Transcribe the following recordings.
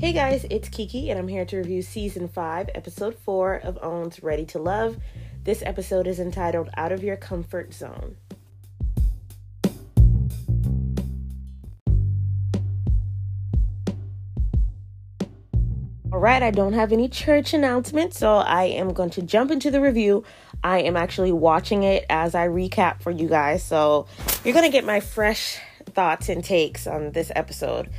Hey guys, it's Kiki, and I'm here to review season 5, episode 4 of OWN's Ready to Love. This episode is entitled Out of Your Comfort Zone. All right, I don't have any church announcements, so I am going to jump into the review. I am actually watching it as I recap for you guys, so you're going to get my fresh thoughts and takes on this episode.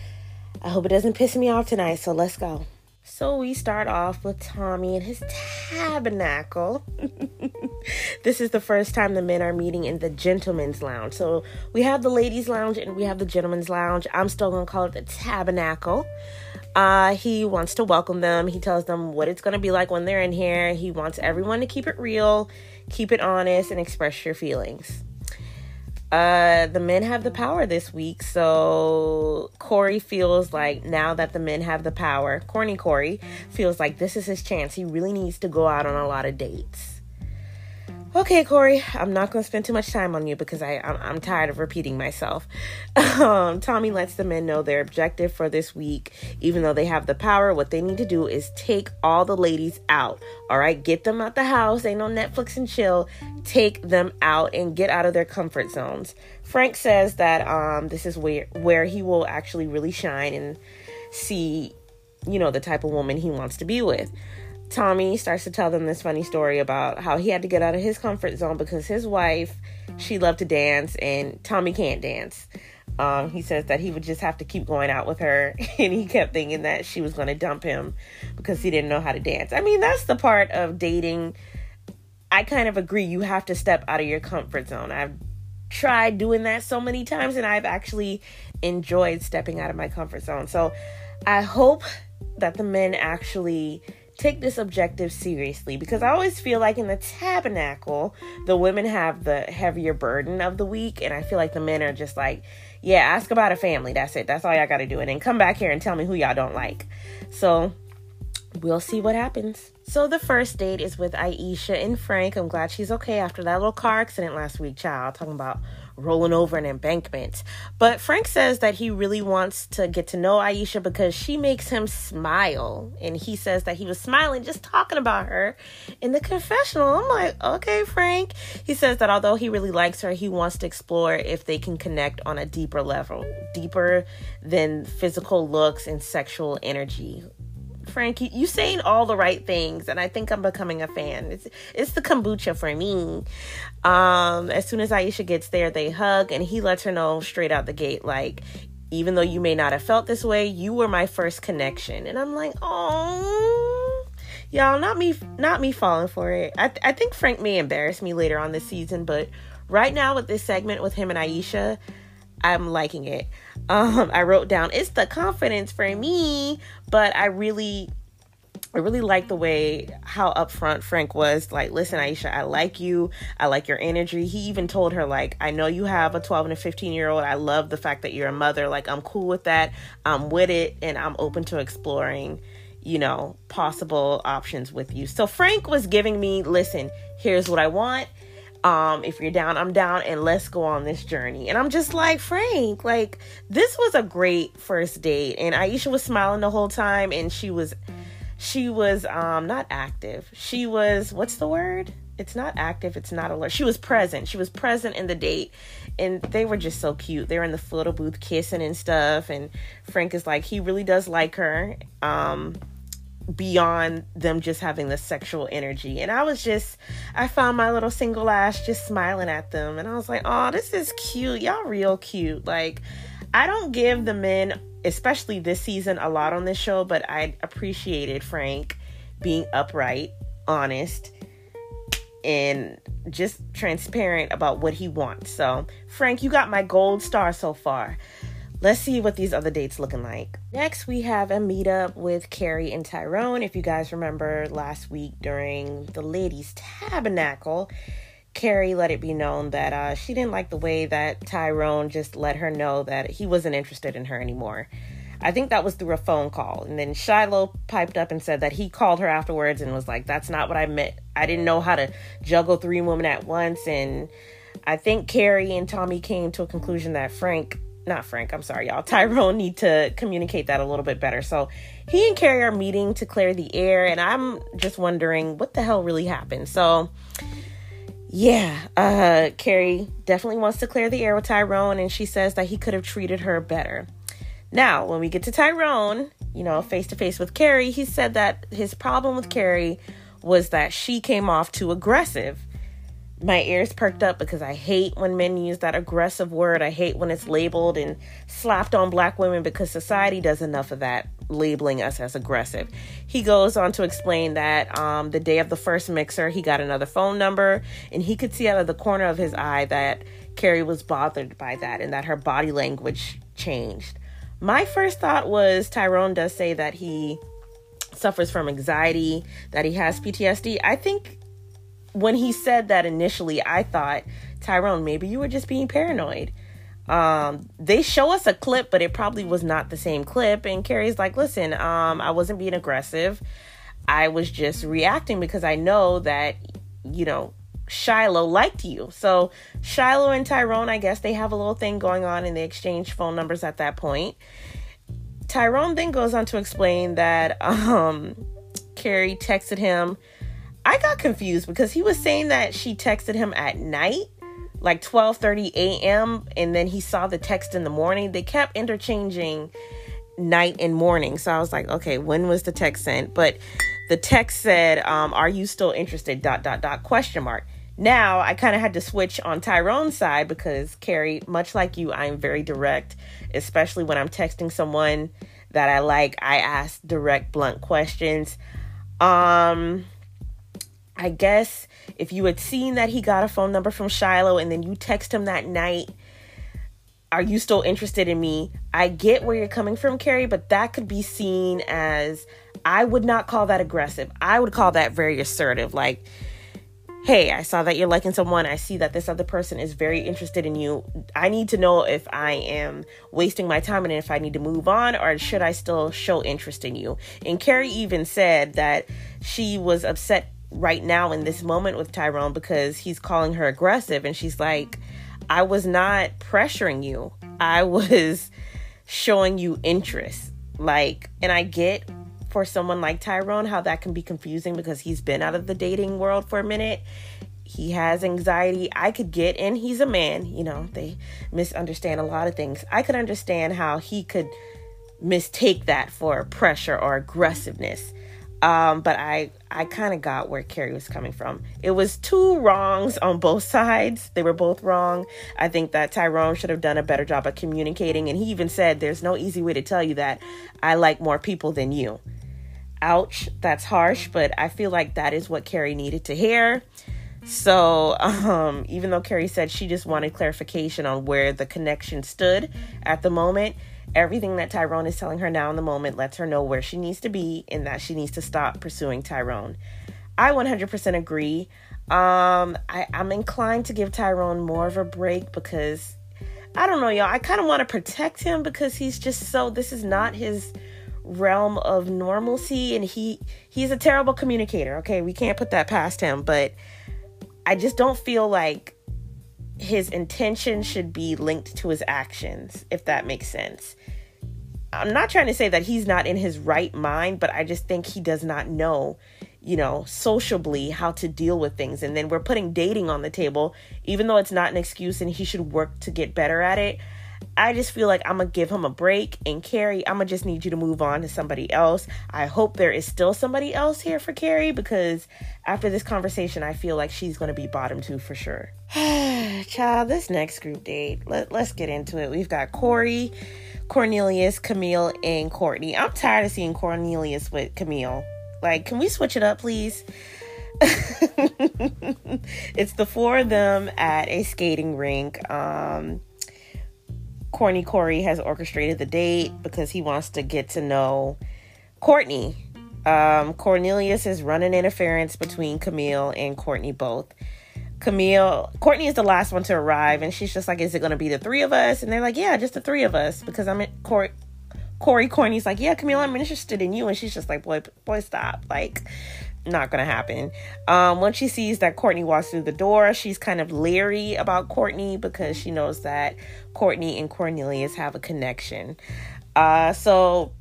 I hope it doesn't piss me off tonight, so let's go. So we start off with Tommy and his tabernacle. this is the first time the men are meeting in the gentleman's lounge. So we have the ladies' lounge and we have the gentleman's lounge. I'm still gonna call it the tabernacle. Uh, he wants to welcome them. He tells them what it's gonna be like when they're in here. He wants everyone to keep it real, keep it honest, and express your feelings. Uh, the men have the power this week, so Corey feels like now that the men have the power, corny Corey feels like this is his chance. He really needs to go out on a lot of dates. Okay, Corey, I'm not going to spend too much time on you because I, I'm, I'm tired of repeating myself. Um, Tommy lets the men know their objective for this week. Even though they have the power, what they need to do is take all the ladies out. All right, get them out the house. Ain't no Netflix and chill. Take them out and get out of their comfort zones. Frank says that um, this is where where he will actually really shine and see, you know, the type of woman he wants to be with. Tommy starts to tell them this funny story about how he had to get out of his comfort zone because his wife, she loved to dance and Tommy can't dance. Um, he says that he would just have to keep going out with her, and he kept thinking that she was going to dump him because he didn't know how to dance. I mean, that's the part of dating. I kind of agree. You have to step out of your comfort zone. I've tried doing that so many times, and I've actually enjoyed stepping out of my comfort zone. So I hope that the men actually take this objective seriously because I always feel like in the tabernacle, the women have the heavier burden of the week, and I feel like the men are just like, yeah, ask about a family. That's it. That's all y'all got to do. And then come back here and tell me who y'all don't like. So we'll see what happens. So the first date is with Aisha and Frank. I'm glad she's okay after that little car accident last week, child. Talking about rolling over an embankment. But Frank says that he really wants to get to know Aisha because she makes him smile. And he says that he was smiling just talking about her in the confessional. I'm like, okay, Frank. He says that although he really likes her, he wants to explore if they can connect on a deeper level, deeper than physical looks and sexual energy. Frank, you, saying all the right things, and I think I'm becoming a fan. It's it's the kombucha for me. Um, as soon as Aisha gets there, they hug, and he lets her know straight out the gate, like, even though you may not have felt this way, you were my first connection. And I'm like, oh, y'all, not me, not me falling for it. I I think Frank may embarrass me later on this season, but right now with this segment with him and Aisha, I'm liking it. Um, I wrote down it's the confidence for me, but I really I really like the way how upfront Frank was. Like, listen, Aisha, I like you. I like your energy. He even told her, like, I know you have a 12 and a 15 year old. I love the fact that you're a mother. Like, I'm cool with that. I'm with it, and I'm open to exploring, you know, possible options with you. So Frank was giving me, listen, here's what I want um if you're down i'm down and let's go on this journey. And i'm just like frank like this was a great first date. And aisha was smiling the whole time and she was she was um not active. She was what's the word? It's not active it's not alert. She was present. She was present in the date. And they were just so cute. They were in the photo booth kissing and stuff. And frank is like he really does like her. Um beyond them just having the sexual energy. And I was just, I found my little single ass just smiling at them. And I was like, oh, this is cute. Y'all real cute. Like, I don't give the men, especially this season, a lot on this show, but I appreciated Frank being upright, honest, and just transparent about what he wants. So, Frank, you got my gold star so far. Let's see what these other dates looking like. Next, we have a meetup with Carrie and Tyrone. If you guys remember last week during the ladies' tabernacle, Carrie let it be known that uh, she didn't like the way that Tyrone just let her know that he wasn't interested in her anymore. I think that was through a phone call. And then Shiloh piped up and said that he called her afterwards and was like, That's not what I meant. I didn't know how to juggle three women at once. And I think Carrie and Tommy came to a conclusion that Frank not Frank, I'm sorry, y'all. Tyrone need to communicate that a little bit better. So he and Carrie are meeting to clear the air, and I'm just wondering what the hell really happened. So yeah, uh, Carrie definitely wants to clear the air with Tyrone, and she says that he could have treated her better. Now, when we get to Tyrone, you know, face to face with Carrie, he said that his problem with Carrie was that she came off too aggressive my ears perked up because I hate when men use that aggressive word. I hate when it's labeled and slapped on black women because society does enough of that, labeling us as aggressive. He goes on to explain that um, the day of the first mixer, he got another phone number and he could see out of the corner of his eye that Carrie was bothered by that and that her body language changed. My first thought was Tyrone does say that he suffers from anxiety, that he has PTSD. I think when he said that initially, I thought, Tyrone, maybe you were just being paranoid. Um, they show us a clip, but it probably was not the same clip. And Carrie's like, listen, um, I wasn't being aggressive. I was just reacting because I know that, you know, Shiloh liked you. So Shiloh and Tyrone, I guess they have a little thing going on and they exchange phone numbers at that point. Tyrone then goes on to explain that um, Carrie texted him I got confused because he was saying that she texted him at night, like 12:30 a.m., and then he saw the text in the morning. They kept interchanging night and morning. So I was like, okay, when was the text sent? But the text said, um, "Are you still interested?" dot dot dot question mark. Now I kind of had to switch on Tyrone's side because Carrie, much like you, I'm very direct, especially when I'm texting someone that I like. I ask direct, blunt questions. Um, I guess if you had seen that he got a phone number from Shiloh and then you text him that night, are you still interested in me? I get where you're coming from, Carrie, but that could be seen as I would not call that aggressive. I would call that very assertive. Like, hey, I saw that you're liking someone. I see that this other person is very interested in you. I need to know if I am wasting my time and if I need to move on or should I still show interest in you. And Carrie even said that she was upset right now in this moment with Tyrone because he's calling her aggressive and she's like, I was not pressuring you. I was showing you interest. Like, and I get for someone like Tyrone how that can be confusing because he's been out of the dating world for a minute. He has anxiety. I could get, and he's a man, you know, they misunderstand a lot of things. I could understand how he could mistake that for pressure or aggressiveness. Um, but I I kind of got where Carrie was coming from. It was two wrongs on both sides. They were both wrong. I think that Tyrone should have done a better job of communicating, and he even said, "There's no easy way to tell you that I like more people than you." Ouch, that's harsh, but I feel like that is what Carrie needed to hear. So, um, even though Carrie said she just wanted clarification on where the connection stood at the moment, Everything that Tyrone is telling her now in the moment lets her know where she needs to be and that she needs to stop pursuing Tyrone. I 100% agree. Um, I, I'm inclined to give Tyrone more of a break because I don't know, y'all. I kind of want to protect him because he's just so. This is not his realm of normalcy, and he he's a terrible communicator. Okay, we can't put that past him, but I just don't feel like his intention should be linked to his actions, if that makes sense. I'm not trying to say that he's not in his right mind, but I just think he does not know, you know, sociably how to deal with things. And then we're putting dating on the table, even though it's not an excuse and he should work to get better at it. I just feel like I'm gonna give him a break. And Carrie, I'm gonna just need you to move on to somebody else. I hope there is still somebody else here for Carrie because after this conversation, I feel like she's gonna be bottom two for sure. Child, this next group date, let, let's get into it. We've got Corey, Cornelius, Camille, and Courtney. I'm tired of seeing Cornelius with Camille. Like, can we switch it up, please? it's the four of them at a skating rink. Um, Corny Corey has orchestrated the date because he wants to get to know Courtney. Um, Cornelius is running interference between Camille and Courtney both. Camille, Courtney is the last one to arrive, and she's just like, "Is it going to be the three of us?" And they're like, "Yeah, just the three of us," because I'm in court. Corey. Courtney's like, "Yeah, Camille, I'm interested in you," and she's just like, "Boy, boy, stop!" Like, not gonna happen. Um, once she sees that Courtney walks through the door, she's kind of leery about Courtney because she knows that Courtney and Cornelius have a connection. Uh, so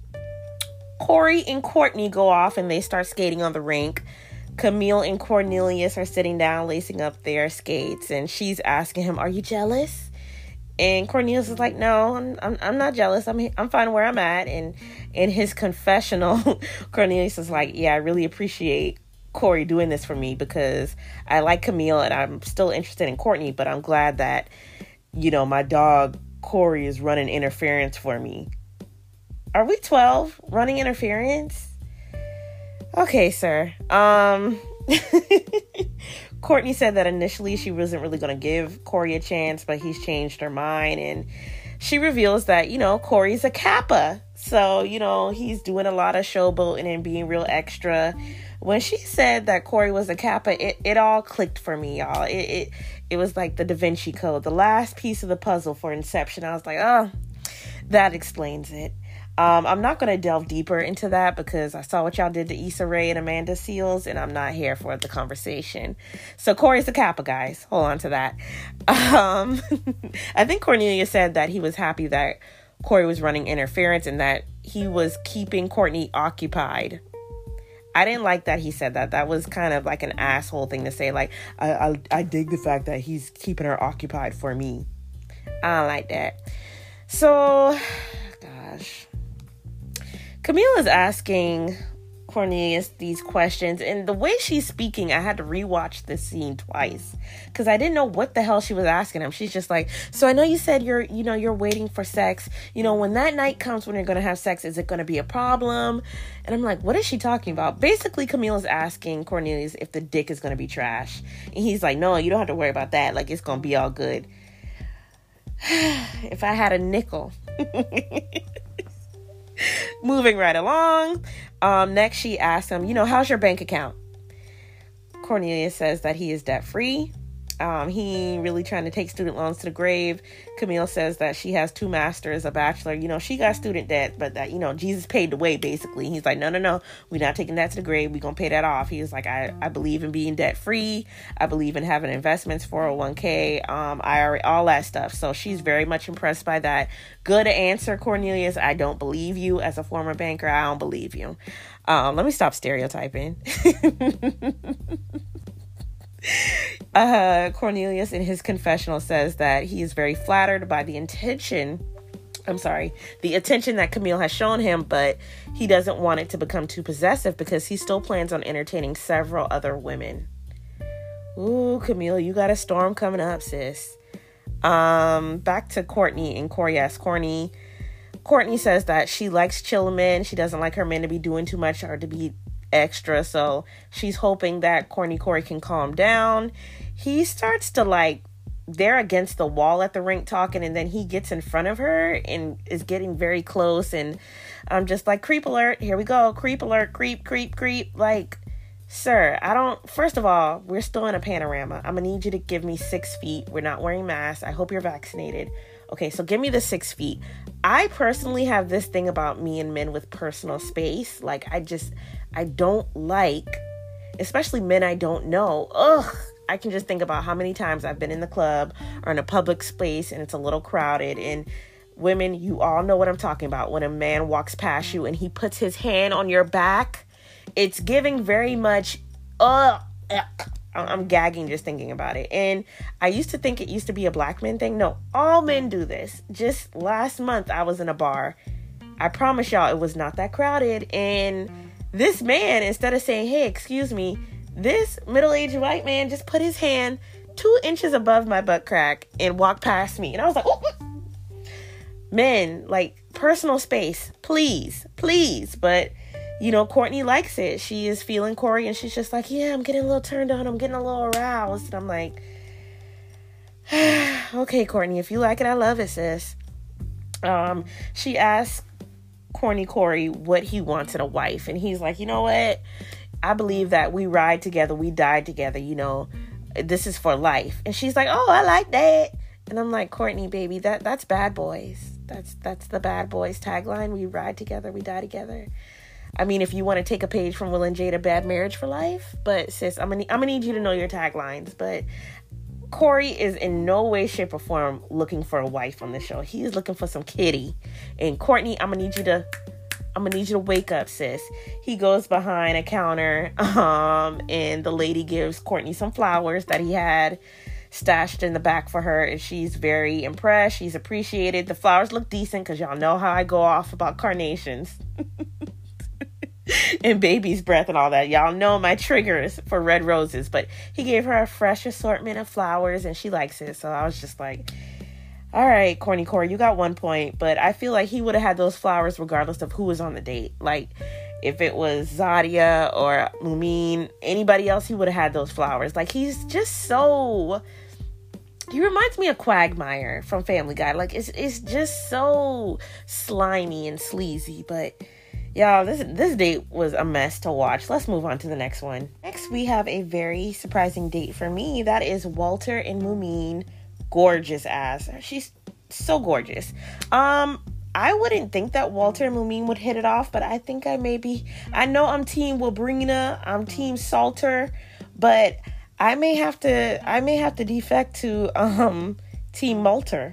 Corey and Courtney go off and they start skating on the rink. Camille and Cornelius are sitting down, lacing up their skates, and she's asking him, "Are you jealous?" And Cornelius is like, "No, I'm, I'm, I'm not jealous. I'm, I'm fine where I'm at." And in his confessional, Cornelius is like, "Yeah, I really appreciate Corey doing this for me because I like Camille and I'm still interested in Courtney, but I'm glad that, you know, my dog Corey is running interference for me. Are we 12 running interference? Okay, sir. Um Courtney said that initially she wasn't really going to give Corey a chance, but he's changed her mind and she reveals that, you know, Corey's a kappa. So, you know, he's doing a lot of showboating and being real extra when she said that Corey was a Kappa, it, it all clicked for me, y'all. It, it it was like the Da Vinci Code, the last piece of the puzzle for Inception. I was like, oh, that explains it. Um, I'm not going to delve deeper into that because I saw what y'all did to Issa Rae and Amanda Seales, and I'm not here for the conversation. So Corey's a Kappa, guys. Hold on to that. Um, I think Cornelius said that he was happy that Corey was running interference and that he was keeping Courtney occupied I didn't like that he said that. That was kind of like an asshole thing to say. Like, I, I, I dig the fact that he's keeping her occupied for me. I don't like that. So, gosh. Camille is asking Cornelius these questions. And the way she's speaking, I had to rewatch this scene twice because I didn't know what the hell she was asking him. She's just like, "So I know you said you're, you know, you're waiting for sex. You know, when that night comes when you're gonna have sex, is it gonna be a problem?" And I'm like, "What is she talking about?" Basically, Camille is asking Cornelius if the dick is gonna be trash, and he's like, "No, you don't have to worry about that. Like, it's gonna be all good." if I had a nickel. Moving right along. Um, next, she asks him, you know, how's your bank account? Cornelius says that he is debt free. Um, he really trying to take student loans to the grave. Camille says that she has two masters, a bachelor. You know, she got student debt, but that, you know, Jesus paid the way, basically. He's like, no, no, no, we're not taking that to the grave. We're going to pay that off. He's like, I, I believe in being debt free. I believe in having investments, 401k, um, IRA, all that stuff. So she's very much impressed by that. Good answer, Cornelius. I don't believe you as a former banker. I don't believe you. Um, let me stop stereotyping. uh, Cornelius, in his confessional, says that he is very flattered by the intention. I'm sorry, the attention that Camille has shown him, but he doesn't want it to become too possessive because he still plans on entertaining several other women. Ooh, Camille, you got a storm coming up, sis. Um, back to Courtney and Corey. Yes, Courtney. Courtney says that she likes chill men. She doesn't like her men to be doing too much or to be extra. So she's hoping that Corny Corey can calm down. He starts to like they're against the wall at the rink talking and then he gets in front of her and is getting very close and I'm just like creep alert, here we go, creep alert, creep, creep, creep. Like, sir, I don't first of all, we're still in a panorama. I'm gonna need you to give me six feet. We're not wearing masks. I hope you're vaccinated. Okay, so give me the six feet. I personally have this thing about me and men with personal space. Like I just I don't like, especially men I don't know. Ugh, I can just think about how many times I've been in the club or in a public space and it's a little crowded and women, you all know what I'm talking about. When a man walks past you and he puts his hand on your back, it's giving very much ugh. I'm gagging just thinking about it. And I used to think it used to be a black men thing. No, all men do this. Just last month I was in a bar. I promise y'all it was not that crowded and this man, instead of saying, hey, excuse me, this middle aged white man just put his hand two inches above my butt crack and walked past me. And I was like, oh, men, like personal space, please, please. But, you know, Courtney likes it. She is feeling Corey and she's just like, yeah, I'm getting a little turned on. I'm getting a little aroused. And I'm like, okay, Courtney, if you like it, I love it, sis. Um, she asked corny Corey what he wants in a wife. And he's like, you know what? I believe that we ride together, we die together, you know. This is for life. And she's like, Oh, I like that. And I'm like, Courtney, baby, that that's bad boys. That's that's the bad boys tagline. We ride together, we die together. I mean, if you want to take a page from Will and Jada, Bad Marriage for Life, but sis, I'm gonna I'm gonna need you to know your taglines. But Corey is in no way, shape, or form looking for a wife on the show. He is looking for some kitty. And Courtney, I'm gonna need you to I'm gonna need you to wake up, sis. He goes behind a counter, um, and the lady gives Courtney some flowers that he had stashed in the back for her, and she's very impressed. She's appreciated. The flowers look decent because y'all know how I go off about carnations. and baby's breath and all that. Y'all know my triggers for red roses, but he gave her a fresh assortment of flowers and she likes it. So I was just like, all right, corny Corey, you got one point, but I feel like he would have had those flowers regardless of who was on the date. Like, if it was Zadia or Lumine, anybody else, he would have had those flowers. Like, he's just so. He reminds me of Quagmire from Family Guy. Like, it's it's just so slimy and sleazy, but Y'all, this this date was a mess to watch. Let's move on to the next one. Next, we have a very surprising date for me. That is Walter and Mumine. Gorgeous ass. She's so gorgeous. Um, I wouldn't think that Walter and Mumine would hit it off, but I think I maybe I know I'm team Wabrina, I'm team Salter, but I may have to I may have to defect to um team Malter.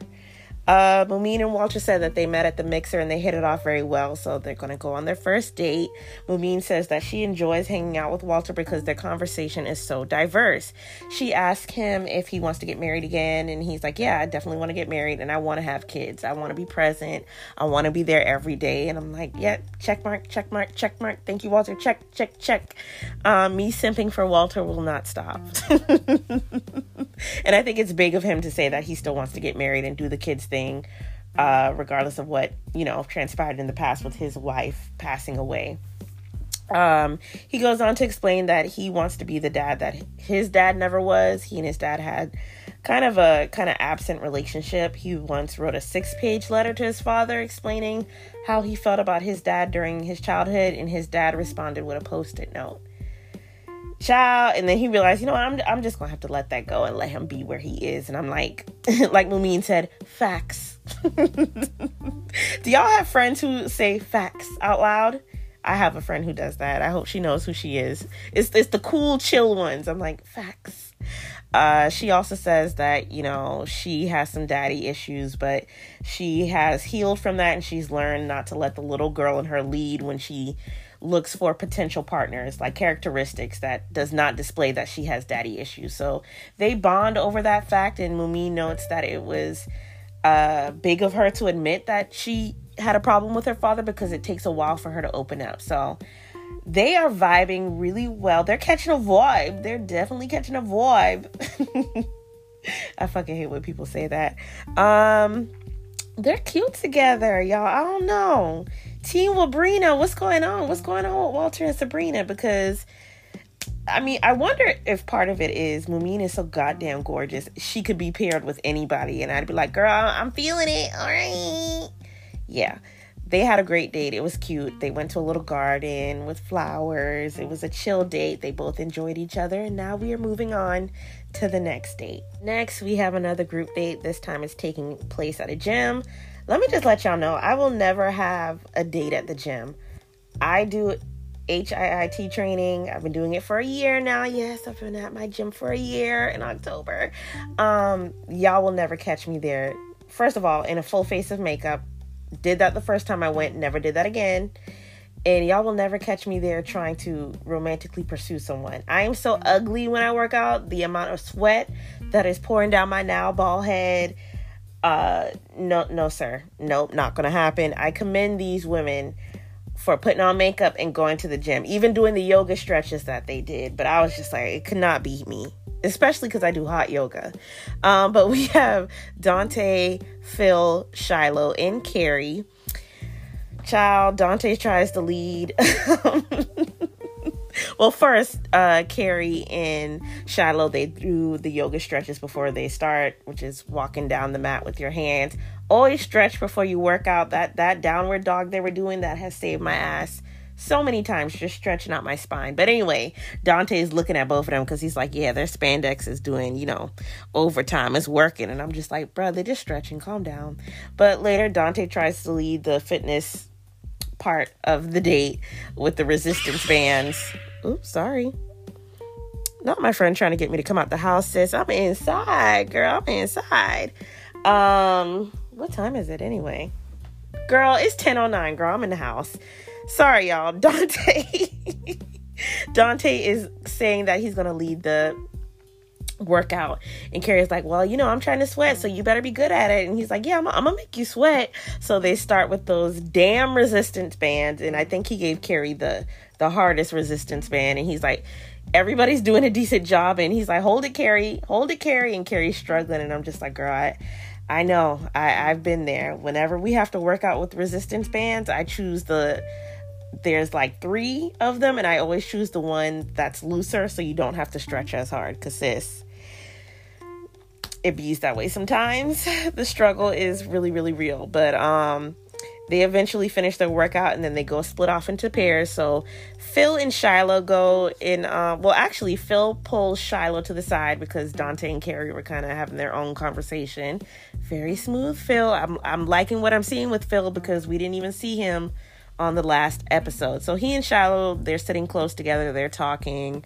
Uh, Mumine and Walter said that they met at the mixer and they hit it off very well, so they're going to go on their first date. Mumine says that she enjoys hanging out with Walter because their conversation is so diverse. She asks him if he wants to get married again, and he's like, Yeah, I definitely want to get married and I want to have kids. I want to be present. I want to be there every day. And I'm like, Yeah, check mark, check mark, check mark. Thank you, Walter. Check, check, check. Um, me simping for Walter will not stop. and I think it's big of him to say that he still wants to get married and do the kids thing uh, regardless of what you know transpired in the past with his wife passing away. Um, he goes on to explain that he wants to be the dad that his dad never was. He and his dad had kind of a kind of absent relationship. He once wrote a six-page letter to his father explaining how he felt about his dad during his childhood, and his dad responded with a post-it note child and then he realized you know I'm, I'm just gonna have to let that go and let him be where he is. And i'm like like Mumine said facts. Do y'all have friends who say facts out loud? I have a friend who does that. I hope she knows who she is. It's, it's the cool chill ones. I'm like facts. Uh, she also says that you know she has some daddy issues but she has healed from that and she's learned not to let the little girl in her lead when she looks for potential partners, like characteristics that does not display that she has daddy issues. So they bond over that fact, and Mumine notes that it was uh, big of her to admit that she had a problem with her father because it takes a while for her to open up. So they are vibing really well. They're catching a vibe. They're definitely catching a vibe. I fucking hate when people say that. Um, they're cute together, y'all. I don't know. Team Wabrina, what's going on? What's going on with Walter and Sabrina? Because I mean, I wonder if part of it is Mumine is so goddamn gorgeous. She could be paired with anybody, and I'd be like, girl, I'm feeling it. All right. Yeah. They had a great date. It was cute. They went to a little garden with flowers. It was a chill date. They both enjoyed each other, and now we are moving on to the next date. Next, we have another group date. This time it's taking place at a gym. Let me just let y'all know I will never have a date at the gym. I do HIIT training. I've been doing it for a year now. Yes, I've been at my gym for a year in October. Um, y'all will never catch me there. First of all, in a full face of makeup. Did that the first time I went, never did that again. And y'all will never catch me there trying to romantically pursue someone. I am so ugly when I work out. The amount of sweat that is pouring down my now bald head uh no no sir. Nope not gonna happen. I commend these women for putting on makeup and going to the gym even doing the yoga stretches that they did. But i was just like it could not be me especially because i do hot yoga. Um but we have dante phil shiloh and carrie. Child dante tries to lead well, first, uh, Carrie and Shiloh, they do the yoga stretches before they start, which is walking down the mat with your hands. Always stretch before you work out. That that downward dog they were doing that has saved my ass so many times, just stretching out my spine. But anyway, Dante is looking at both of them because he's like, "Yeah, their spandex is doing, you know, overtime. It's working." And I'm just like, "Bro, they're just stretching. Calm down." But later, Dante tries to lead the fitness part of the date with the resistance bands. Oops, sorry. Not my friend trying to get me to come out the house, sis. I'm inside, girl. I'm inside. Um, what time is it anyway? Girl, it's 10:09, girl. I'm in the house. Sorry, y'all. Dante Dante is saying that he's gonna lead the workout and Carrie's like well you know I'm trying to sweat so you better be good at it. And he's like yeah I'm, I'm, gonna make you sweat. So they start with those damn resistance bands and I think he gave Carrie the the hardest resistance band and he's like everybody's doing a decent job and he's like hold it Carrie hold it Carrie and Carrie's struggling and I'm just like girl I I know I I've been there. Whenever we have to work out with resistance bands I choose the there's like three of them and I always choose the one that's looser so you don't have to stretch as hard because sis it bees that way sometimes. The struggle is really really real. But um they eventually finish their workout and then they go split off into pairs. So phil and shiloh go in uh, well actually phil pulls shiloh to the side because dante and carrie were kind of having their own conversation. Very smooth phil. I'm, I'm liking what i'm seeing with phil because we didn't even see him on the last episode. So he and Shiloh, they're sitting close together, they're talking.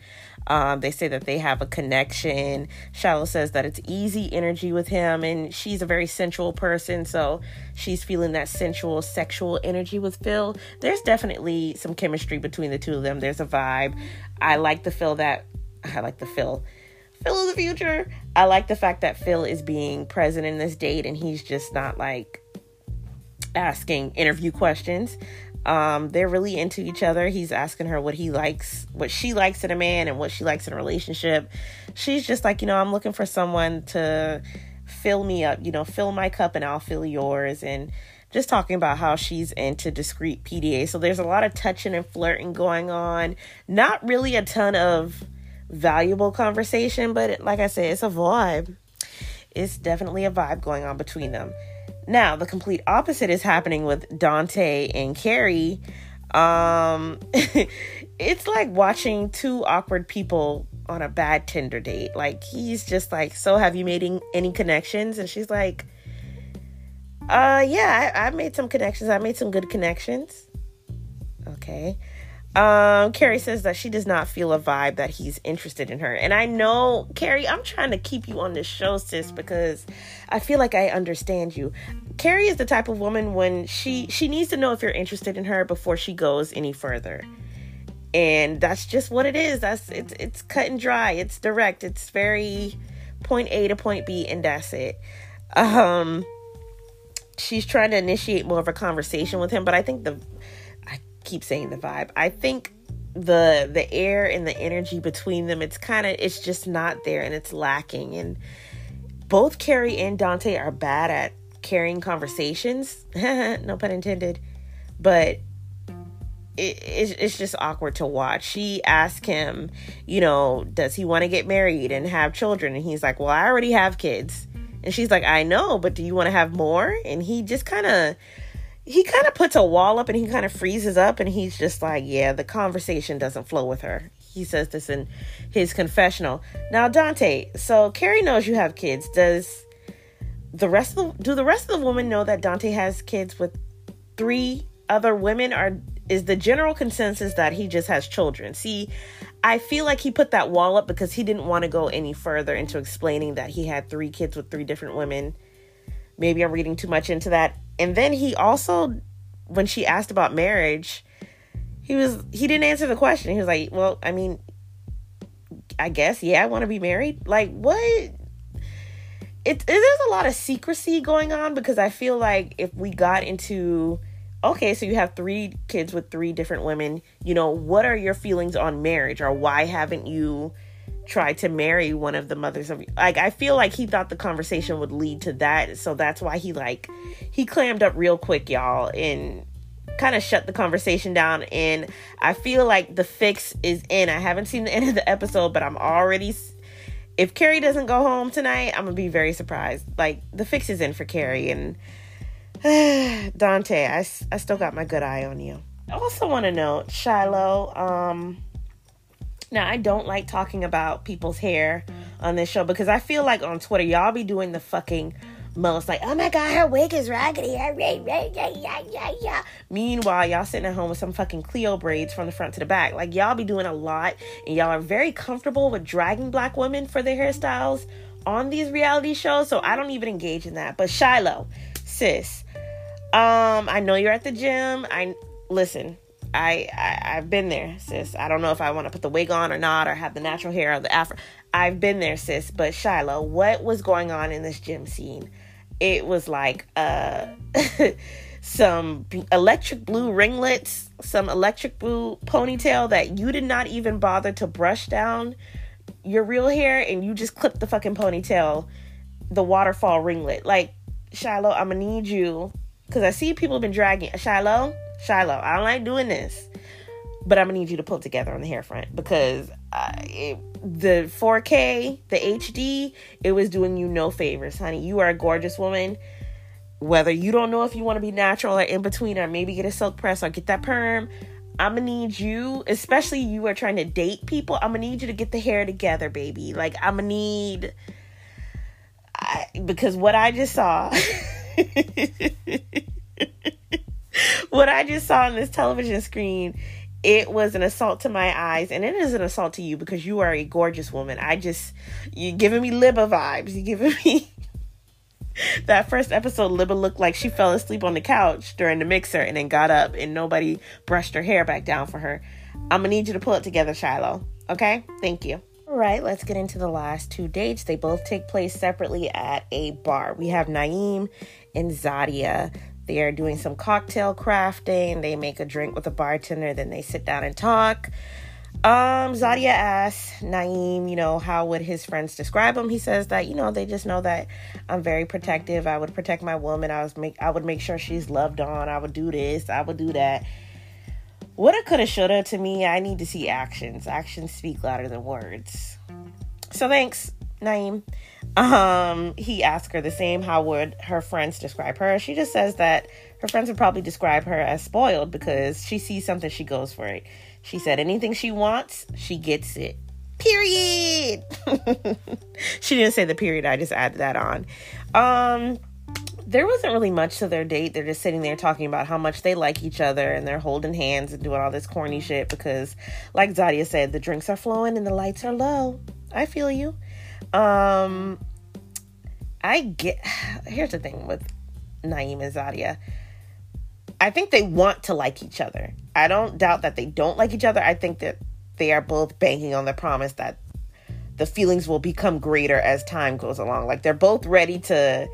Um, they say that they have a connection. Shiloh says that it's easy energy with him, and she's a very sensual person, so she's feeling that sensual, sexual energy with Phil. There's definitely some chemistry between the two of them. There's a vibe. I like the Phil that I like the Phil. Phil of the future. I like the fact that Phil is being present in this date and he's just not like asking interview questions. Um, they're really into each other. He's asking her what he likes, what she likes in a man, and what she likes in a relationship. She's just like, you know, I'm looking for someone to fill me up, you know, fill my cup and I'll fill yours. And just talking about how she's into discreet PDA. So there's a lot of touching and flirting going on. Not really a ton of valuable conversation, but like I said, it's a vibe. It's definitely a vibe going on between them. Now, the complete opposite is happening with Dante and Carrie. Um, it's like watching two awkward people on a bad Tinder date. Like, he's just like, So, have you made any connections? And she's like, Uh, yeah, I, I made some connections. I made some good connections. Okay. Um, Carrie says that she does not feel a vibe that he's interested in her. And I know, Carrie, I'm trying to keep you on this show, sis, because I feel like I understand you. Carrie is the type of woman when she she needs to know if you're interested in her before she goes any further. And that's just what it is. That's it's it's cut and dry. It's direct. It's very point A to point B and that's it. Um she's trying to initiate more of a conversation with him, but I think the keep saying the vibe. I think the the air and the energy between them it's kind of it's just not there and it's lacking. And both Carrie and Dante are bad at carrying conversations. No pun intended. But it, it's, it's just awkward to watch. She asked him you know does he want to get married and have children? And he's like well I already have kids. And she's like I know but do you want to have more? And he just kind of he kind of puts a wall up and he kind of freezes up and he's just like, yeah, the conversation doesn't flow with her. He says this in his confessional. Now, Dante, so Carrie knows you have kids. Does the rest of the do the rest of the women know that Dante has kids with three other women or is the general consensus that he just has children? See, I feel like he put that wall up because he didn't want to go any further into explaining that he had three kids with three different women. Maybe I'm reading too much into that. And then he also, when she asked about marriage, he was he didn't answer the question. He was like, "Well, I mean, I guess yeah, I want to be married." Like what? It, it there's a lot of secrecy going on because I feel like if we got into okay, so you have three kids with three different women, you know, what are your feelings on marriage or why haven't you tried to marry one of the mothers of like I feel like he thought the conversation would lead to that so that's why he like he clammed up real quick y'all and kind of shut the conversation down and I feel like the fix is in. I haven't seen the end of the episode but I'm already if Carrie doesn't go home tonight I'm gonna be very surprised. Like the fix is in for Carrie and Dante I, I still got my good eye on you. I also want to note Shiloh um now, I don't like talking about people's hair on this show because I feel like on Twitter, y'all be doing the fucking Most like, oh my god, her wig is raggedy. Yeah, yeah, yeah, yeah. Meanwhile, y'all sitting at home with some fucking Cleo braids from the front to the back. Like y'all be doing a lot, and y'all are very comfortable with dragging black women for their hairstyles on these reality shows. So I don't even engage in that. But Shiloh, sis, um, I know you're at the gym. I listen. I, I I've been there, sis. I don't know if I want to put the wig on or not, or have the natural hair or the afro. I've been there, sis. But Shiloh, what was going on in this gym scene? It was like uh some electric blue ringlets, some electric blue ponytail that you did not even bother to brush down your real hair and you just clipped the fucking ponytail, the waterfall ringlet. Like, Shiloh, I'm gonna need you because I see people have been dragging Shiloh. Shiloh, I don't like doing this, but I'm gonna need you to pull together on the hair front because it, the 4K, the HD, it was doing you no favors, honey. You are a gorgeous woman. Whether you don't know if you want to be natural or in between, or maybe get a silk press or get that perm, I'm gonna need you, especially you are trying to date people. I'm gonna need you to get the hair together, baby. Like I'm gonna need, I, because what I just saw. what I just saw on this television screen, it was an assault to my eyes, and it is an assault to you because you are a gorgeous woman. I just, you're giving me Libba vibes. You're giving me that first episode. Libba looked like she fell asleep on the couch during the mixer and then got up, and nobody brushed her hair back down for her. I'm gonna need you to pull it together, Shiloh. Okay? Thank you. All right, let's get into the last two dates. They both take place separately at a bar. We have Naeem and Zadia. They are doing some cocktail crafting. They make a drink with a bartender, then they sit down and talk. Um, Zadia asks Naeem, you know, how would his friends describe him? He says that, you know, they just know that I'm very protective. I would protect my woman. I was make I would make sure she's loved on. I would do this. I would do that. Woulda, coulda, shoulda. To me, I need to see actions. Actions speak louder than words. So thanks, Naeem. Um, he asked her the same. How would her friends describe her? She just says that her friends would probably describe her as spoiled because she sees something, she goes for it. She said anything she wants, she gets it. Period. she didn't say the period. I just added that on. Um, there wasn't really much to their date. They're just sitting there talking about how much they like each other and they're holding hands and doing all this corny shit because, like Zadia said, the drinks are flowing and the lights are low. I feel you. Um, I get. Here's the thing with Naeem and Zadia. I think they want to like each other. I don't doubt that they don't like each other. I think that they are both banking on the promise that the feelings will become greater as time goes along. Like they're both ready to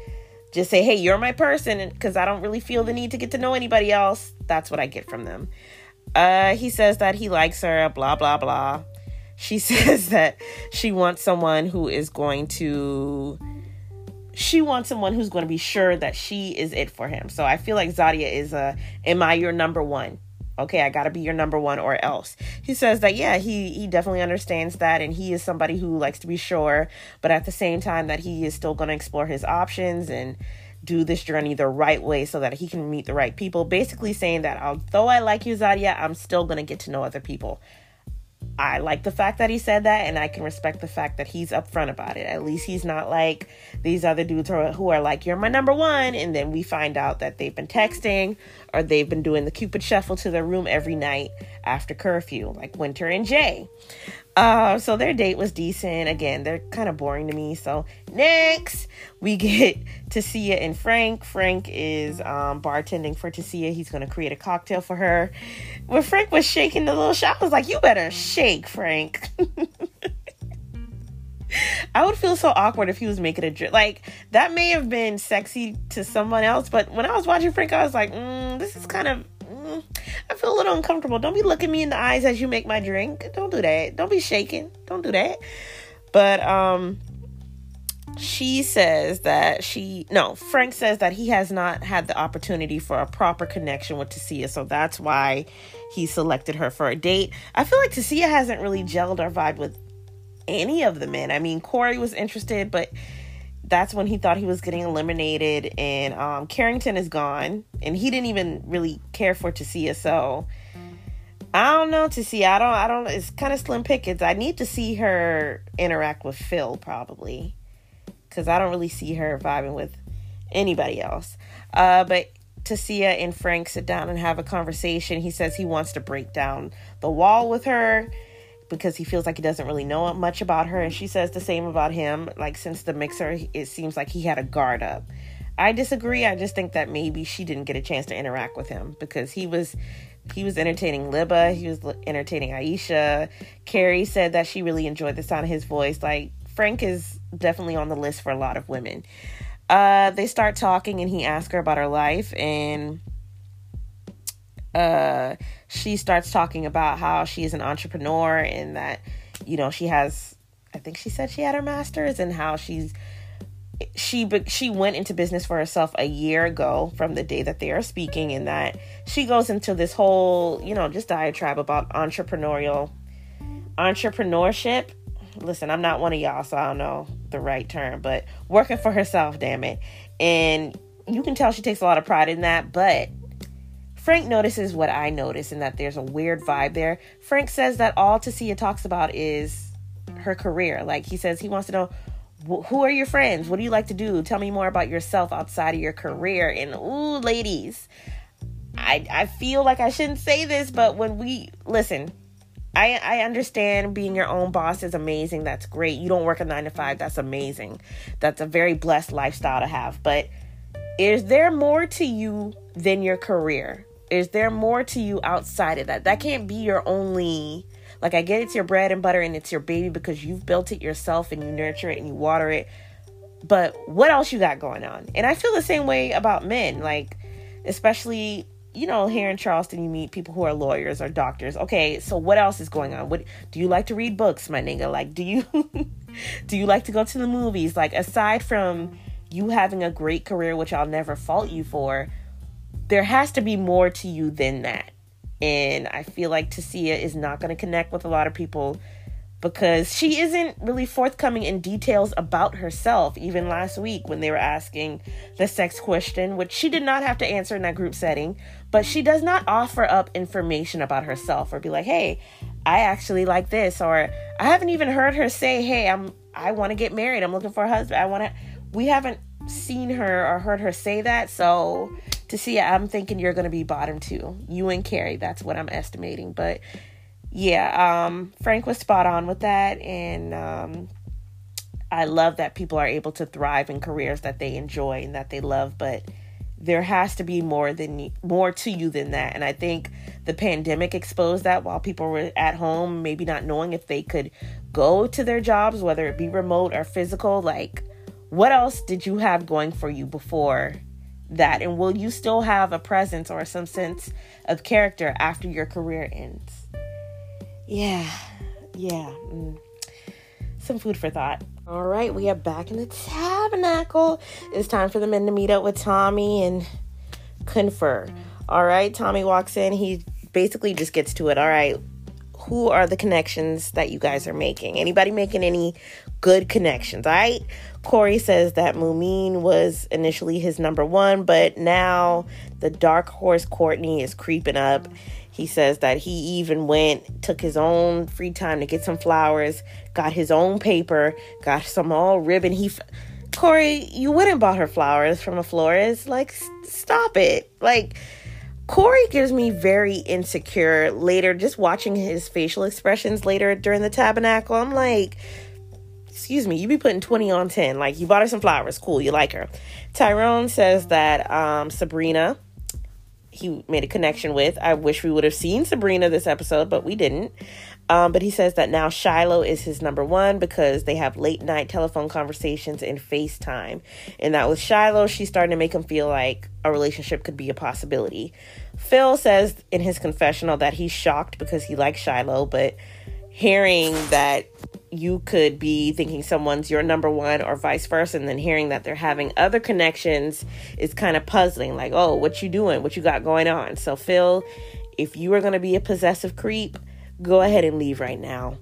just say, "Hey, you're my person," because I don't really feel the need to get to know anybody else. That's what I get from them. Uh, he says that he likes her. Blah blah blah. She says that she wants someone who is going to she wants someone who's going to be sure that she is it for him. So I feel like Zadia is a am I your number one? Okay, I got to be your number one or else. He says that yeah, he he definitely understands that and he is somebody who likes to be sure, but at the same time that he is still going to explore his options and do this journey the right way so that he can meet the right people. Basically saying that although I like you Zadia, I'm still going to get to know other people. I like the fact that he said that, and I can respect the fact that he's upfront about it. At least he's not like these other dudes who are, who are like, You're my number one. And then we find out that they've been texting or they've been doing the Cupid shuffle to their room every night after curfew, like Winter and Jay. Uh, so their date was decent. Again, they're kind of boring to me. So next, we get Tasia and Frank. Frank is um, bartending for Tasia. He's going to create a cocktail for her. When Frank was shaking the little shot, I was like, "You better shake, Frank." I would feel so awkward if he was making a drink. Like that may have been sexy to someone else, but when I was watching Frank, I was like, mm, "This is kind of." Mm, I feel a little uncomfortable. Don't be looking me in the eyes as you make my drink. Don't do that. Don't be shaking. Don't do that. But um she says that she no frank says that he has not had the opportunity for a proper connection with tasia so that's why he selected her for a date i feel like tasia hasn't really gelled or vibed with any of the men i mean corey was interested but that's when he thought he was getting eliminated and um, carrington is gone and he didn't even really care for tasia so i don't know tasia i don't i don't it's kind of slim pickings i need to see her interact with phil probably because i don't really see her vibing with anybody else. Uh, but Tasia and Frank sit down and have a conversation. He says he wants to break down the wall with her because he feels like he doesn't really know much about her. And she says the same about him. Like, since the mixer, it seems like he had a guard up. I disagree. I just think that maybe she didn't get a chance to interact with him because he was he was entertaining Libba, he was entertaining Aisha. Carrie said that she really enjoyed the sound of his voice. Like Frank is definitely on the list for a lot of women. Uh, they start talking and he asks her about her life and she starts talking about how she is an entrepreneur and that you know she has I think she said she had her masters and how she's she she went into business for herself a year ago from the day that they are speaking and that she goes into this whole you know just diatribe about entrepreneurial entrepreneurship. Listen i'm not one of y'all so i don't know the right term but working for herself damn it. And you can tell she takes a lot of pride in that but frank notices what i notice and that there's a weird vibe there frank says that all Tasia talks about is her career like he says he wants to know who are your friends? What do you like to do? Tell me more about yourself outside of your career. And ooh, ladies, I I feel like I shouldn't say this, but when we listen, I I understand being your own boss is amazing. That's great. You don't work a 9 to 5. That's amazing. That's a very blessed lifestyle to have. But is there more to you than your career? Is there more to you outside of that? That can't be your only like, I get it's your bread and butter and it's your baby because you've built it yourself and you nurture it and you water it. But what else you got going on? And I feel the same way about men. Like, especially, you know, here in Charleston, you meet people who are lawyers or doctors. Okay, so what else is going on? What do you like to read books, my nigga? Like, do you do you like to go to the movies? Like, aside from you having a great career, which I'll never fault you for, there has to be more to you than that. And I feel like Tasia is not going to connect with a lot of people because she isn't really forthcoming in details about herself. Even last week, when they were asking the sex question, which she did not have to answer in that group setting, but she does not offer up information about herself or be like, hey, I actually like this. Or I haven't even heard her say, hey, I'm I want to get married. I'm looking for a husband. I want to. We haven't seen her or heard her say that. So Tasia, I'm thinking you're going to be bottom two. You and Carrie, that's what I'm estimating. But yeah, um, Frank was spot on with that. And um, I love that people are able to thrive in careers that they enjoy and that they love. But there has to be more than more to you than that. And I think the pandemic exposed that while people were at home, maybe not knowing if they could go to their jobs, whether it be remote or physical. Like, what else did you have going for you before that? And will you still have a presence or some sense of character after your career ends? Yeah, yeah. Mm. Some food for thought. All right, we are back in the tabernacle. It's time for the men to meet up with Tommy and confer. All right, Tommy walks in. He basically just gets to it. All right, who are the connections that you guys are making? Anybody making any good connections? All right. Corey says that Mumin was initially his number one, but now the dark horse Courtney is creeping up. He says that he even went, took his own free time to get some flowers, got his own paper, got some all ribbon. He, Corey, you wouldn't bought her flowers from a florist. Like, stop it. Like, Corey gives me very insecure later, just watching his facial expressions later during the tabernacle. I'm like, excuse me, you be putting 20 on 10. Like, you bought her some flowers. Cool, you like her. Tyrone says that um, Sabrina, he made a connection with. I wish we would have seen Sabrina this episode, but we didn't. Um, but he says that now Shiloh is his number one because they have late night telephone conversations and FaceTime. And that with Shiloh, she's starting to make him feel like a relationship could be a possibility. Phil says in his confessional that he's shocked because he likes Shiloh, but hearing that you could be thinking someone's your number one or vice versa and then hearing that they're having other connections is kind of puzzling like oh what you doing what you got going on so phil if you are going to be a possessive creep go ahead and leave right now.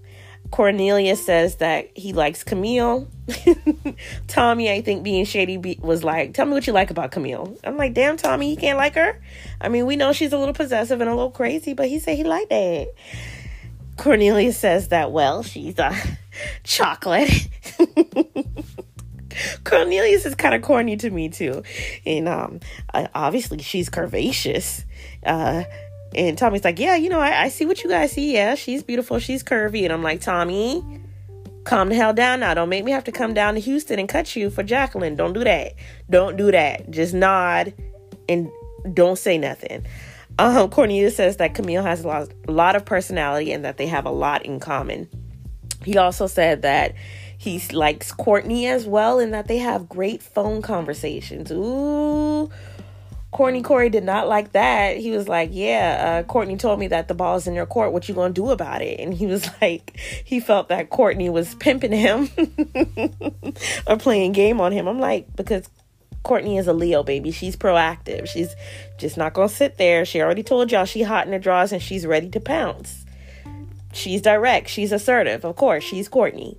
Cornelius says that he likes Camille. Tommy, I think, being shady, was like, Tell me what you like about Camille. I'm like, Damn, Tommy, he can't like her. I mean, we know she's a little possessive and a little crazy, but he said he liked that. Cornelius says that, well, she's a chocolate. Cornelius is kind of corny to me too, and um, obviously she's curvaceous. Uh, and Tommy's like, yeah, you know, I, I see what you guys see. Yeah, she's beautiful. She's curvy. And I'm like, Tommy, calm the hell down now. Don't make me have to come down to Houston and cut you for Jacqueline. Don't do that. Don't do that. Just nod and don't say nothing. Um, Cornelius says that Camille has a lot, a lot of personality and that they have a lot in common. He also said that he likes Courtney as well and that they have great phone conversations. Ooh, Courtney Corey did not like that. He was like, "Yeah, uh, Courtney told me that the ball's in your court. What you gonna do about it?" And he was like, he felt that Courtney was pimping him or playing game on him. I'm like, because Courtney is a Leo baby. She's proactive. She's just not gonna sit there. She already told y'all she hot in the draws and she's ready to pounce. She's direct. She's assertive. Of course, she's Courtney.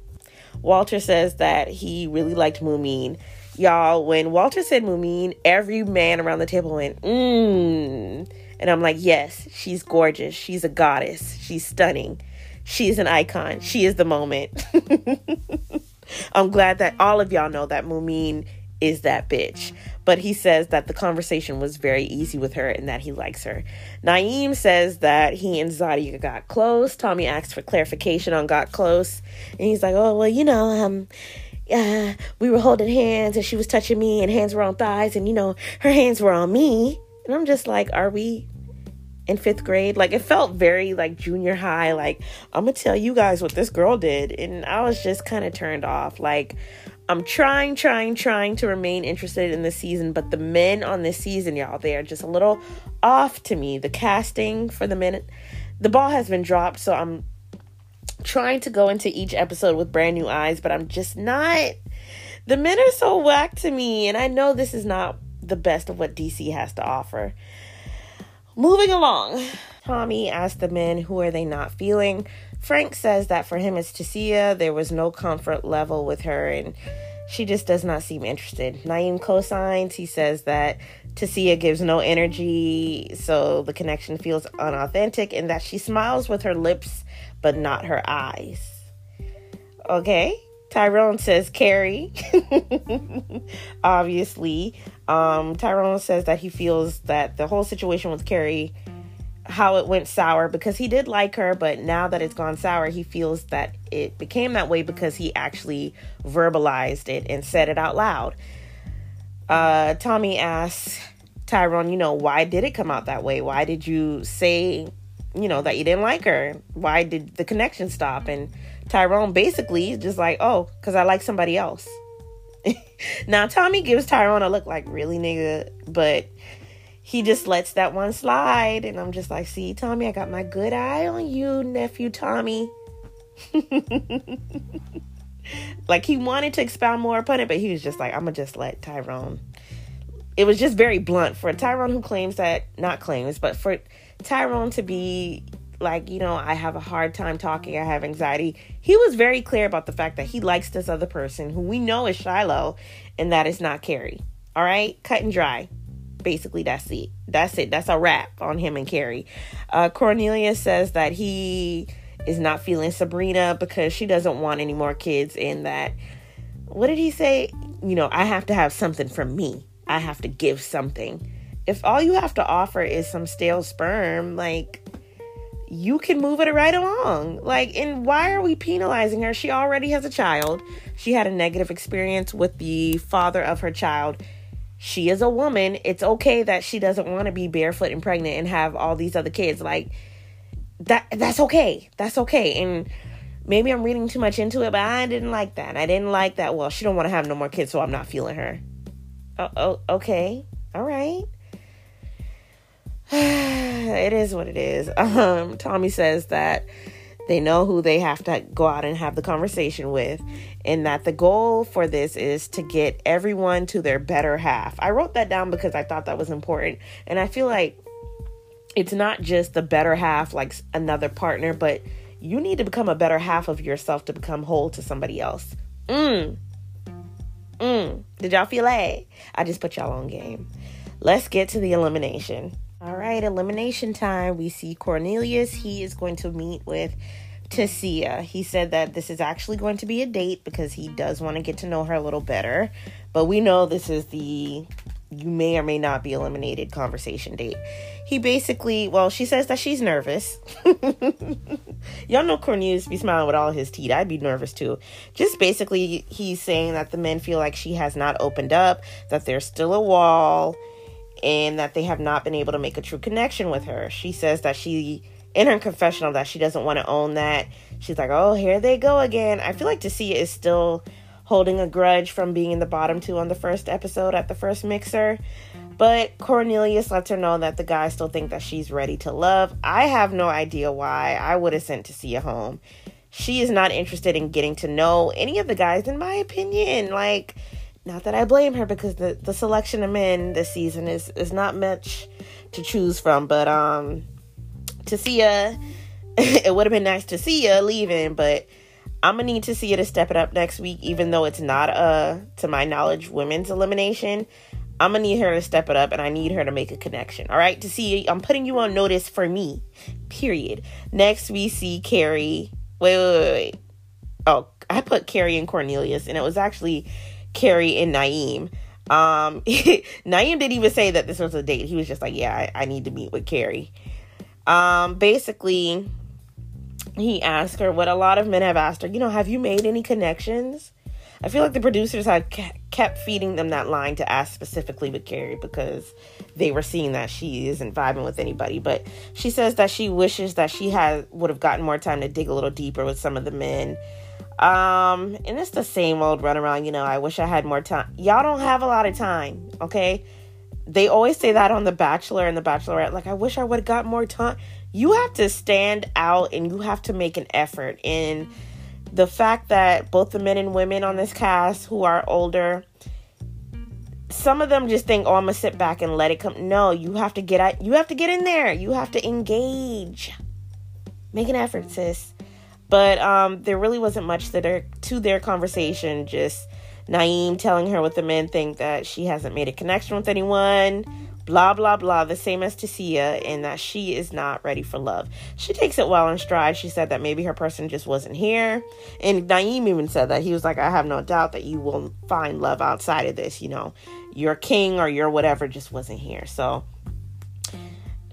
Walter says that he really liked Mumin Y'all, when Walter said Mumin, every man around the table went, mmm. And I'm like, yes, she's gorgeous. She's a goddess. She's stunning. She is an icon. She is the moment. I'm glad that all of y'all know that Mumin is that bitch. But he says that the conversation was very easy with her and that he likes her. Naeem says that he and Zadia got close. Tommy asks for clarification on got close. And he's like, oh, well, you know, um, uh, we were holding hands and she was touching me and hands were on thighs and you know her hands were on me. And i'm just like are we in fifth grade? Like it felt very like junior high. Like i'm gonna tell you guys what this girl did. And i was just kind of turned off. Like i'm trying trying trying to remain interested in this season but the men on this season y'all they are just a little off to me. The casting for the minute the ball has been dropped so i'm trying to go into each episode with brand new eyes, but I'm just not. The men are so whack to me, and I know this is not the best of what DC has to offer. Moving along, Tommy asked the men who are they not feeling. Frank says that for him it's Tasia. There was no comfort level with her, and she just does not seem interested. Naeem co-signs. He says that Tasia gives no energy, so the connection feels unauthentic, and that she smiles with her lips but not her eyes. Okay. Tyrone says Carrie. Obviously. Um, Tyrone says that he feels that the whole situation with Carrie, how it went sour because he did like her, but now that it's gone sour, he feels that it became that way because he actually verbalized it and said it out loud. Uh, Tommy asks Tyrone, you know, why did it come out that way? Why did you say you know, that you didn't like her. Why did the connection stop? And Tyrone basically just like, oh, because I like somebody else. now, Tommy gives Tyrone a look like, really, nigga? But he just lets that one slide. And I'm just like, see, Tommy, I got my good eye on you, nephew Tommy. like, he wanted to expound more upon it, but he was just like, I'm going to just let Tyrone. It was just very blunt for a Tyrone who claims that, not claims, but for Tyrone to be like, you know, I have a hard time talking, I have anxiety. He was very clear about the fact that he likes this other person who we know is Shiloh and that is not Carrie. All right? Cut and dry. Basically, that's it. That's it. That's a wrap on him and Carrie. Uh, Cornelius says that he is not feeling Sabrina because she doesn't want any more kids, and that, what did he say? You know, I have to have something from me, I have to give something if all you have to offer is some stale sperm, like you can move it right along. Like, and why are we penalizing her? She already has a child. She had a negative experience with the father of her child. She is a woman. It's okay that she doesn't want to be barefoot and pregnant and have all these other kids. Like that that's okay. That's okay. And maybe I'm reading too much into it, but I didn't like that. I didn't like that. Well, she don't want to have no more kids, so I'm not feeling her. Oh, oh okay. All right. it is what it is. Um, Tommy says that they know who they have to go out and have the conversation with, and that the goal for this is to get everyone to their better half. I wrote that down because I thought that was important, and I feel like it's not just the better half, like another partner, but you need to become a better half of yourself to become whole to somebody else. Mm. Mm. Did y'all feel that? I just put y'all on game. Let's get to the elimination. All right, elimination time. We see Cornelius. He is going to meet with Tasia. He said that this is actually going to be a date because he does want to get to know her a little better. But we know this is the you may or may not be eliminated conversation date. He basically, well, she says that she's nervous. Y'all know Cornelius be smiling with all his teeth. I'd be nervous too. Just basically, he's saying that the men feel like she has not opened up, that there's still a wall, and that they have not been able to make a true connection with her. She says that she, in her confessional, that she doesn't want to own that. She's like, oh, here they go again. I feel like Tasia is still holding a grudge from being in the bottom two on the first episode at the first mixer. But Cornelius lets her know that the guys still think that she's ready to love. I have no idea why. I would have sent Tasia home. She is not interested in getting to know any of the guys, in my opinion. Like, not that I blame her because the, the selection of men this season is, is not much to choose from. But um Tasia, it would have been nice Tasia you leaving, but I'm gonna need to see you to step it up next week, even though it's not a, to my knowledge, women's elimination. I'm gonna need her to step it up, and I need her to make a connection. All right, to see, I'm putting you on notice for me. Period. Next, we see Carrie. Wait, wait, wait, wait. Oh, I put Carrie and Cornelius, and it was actually Carrie and Naeem. Um, Naeem didn't even say that this was a date. He was just like, "Yeah, I, I need to meet with Carrie." Um, basically, he asked her what a lot of men have asked her, you know, have you made any connections? I feel like the producers had kept feeding them that line to ask specifically with Carrie because they were seeing that she isn't vibing with anybody. But she says that she wishes that she had would have gotten more time to dig a little deeper with some of the men. Um, and it's the same old runaround, you know. I wish I had more time. Y'all don't have a lot of time, okay? They always say that on The Bachelor and The Bachelorette. Like, I wish I would have got more time you have to stand out and you have to make an effort. And the fact that both the men and women on this cast who are older, some of them just think, "Oh, I'm gonna sit back and let it come." No, you have to get out. You have to get in there. You have to engage. Make an effort, sis. But um, there really wasn't much to their to their conversation. Just Naeem telling her what the men think that she hasn't made a connection with anyone blah blah blah the same as Tasia and that she is not ready for love. She takes it well in stride. She said that maybe her person just wasn't here. And Naeem even said that he was like, I have no doubt that you will find love outside of this, you know. Your king or your whatever just wasn't here. So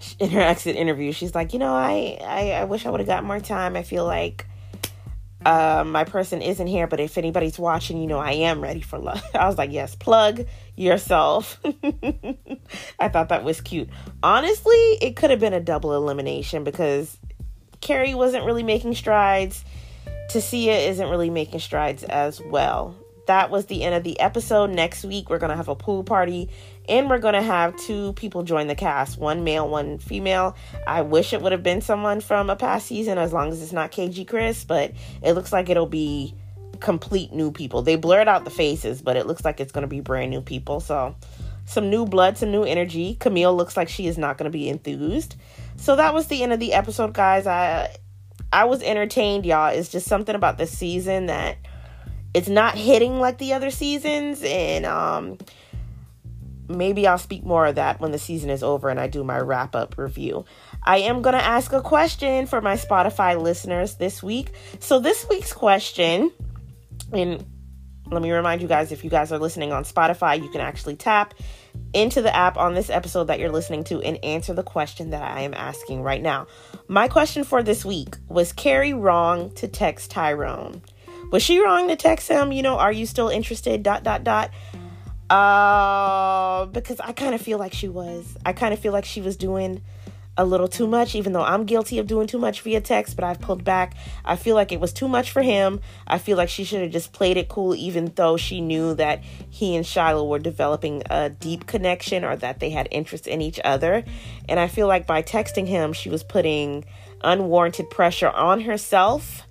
in her exit interview, she's like, you know, I I, I wish I would have got more time. I feel like uh, my person isn't here, but if anybody's watching, you know, I am ready for love. I was like, yes, plug yourself. I thought that was cute. Honestly, it could have been a double elimination because Carrie wasn't really making strides. Tasia isn't really making strides as well. That was the end of the episode. Next week, we're going to have a pool party and we're going to have two people join the cast one male, one female. I wish it would have been someone from a past season as long as it's not KG Chris, but it looks like it'll be complete new people. They blurred out the faces, but it looks like it's going to be brand new people. So, some new blood, some new energy. Camille looks like she is not going to be enthused. So that was the end of the episode, guys. I I was entertained, y'all. It's just something about this season that it's not hitting like the other seasons and um maybe I'll speak more of that when the season is over and I do my wrap up review. I am going to ask a question for my Spotify listeners this week. So, this week's question, and let me remind you guys if you guys are listening on Spotify, you can actually tap into the app on this episode that you're listening to and answer the question that I am asking right now. My question for this week was Carrie wrong to text Tyrone? Was she wrong to text him, you know, are you still interested? Dot, dot, dot. Uh, because I kind of feel like she was. I kind of feel like she was doing a little too much, even though I'm guilty of doing too much via text, but I've pulled back. I feel like it was too much for him. I feel like she should have just played it cool, even though she knew that he and Shiloh were developing a deep connection or that they had interest in each other. And I feel like by texting him, she was putting unwarranted pressure on herself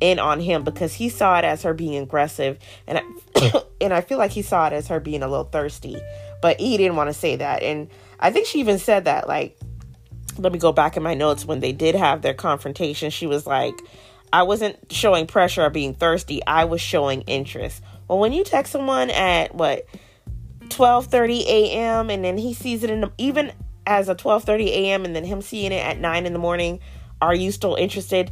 in on him because he saw it as her being aggressive. And I, and I feel like he saw it as her being a little thirsty. But he didn't want to say that. And I think she even said that like let me go back in my notes. When they did have their confrontation she was like I wasn't showing pressure or being thirsty. I was showing interest. Well when you text someone at what 12:30 a.m. and then he sees it in the, even as a 12:30 a.m. and then him seeing it at 9 in the morning are you still interested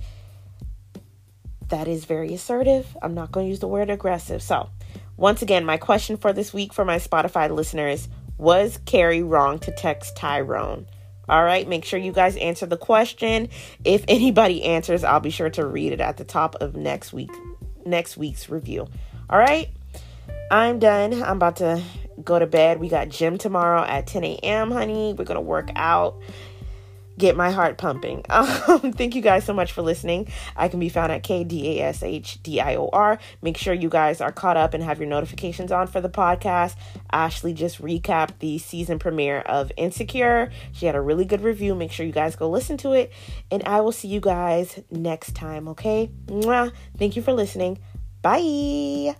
that is very assertive. I'm not going to use the word aggressive. So, once again, my question for this week for my Spotify listeners was Carrie wrong to text Tyrone? All right, make sure you guys answer the question. If anybody answers, I'll be sure to read it at the top of next week next week's review. All right? I'm done. I'm about to go to bed. We got gym tomorrow at 10 a.m., honey. We're going to work out get my heart pumping. Um, thank you guys so much for listening. I can be found at KDASHDIOR. Make sure you guys are caught up and have your notifications on for the podcast. Ashley just recapped the season premiere of Insecure. She had a really good review. Make sure you guys go listen to it. And I will see you guys next time, okay? Mwah. Thank you for listening. Bye.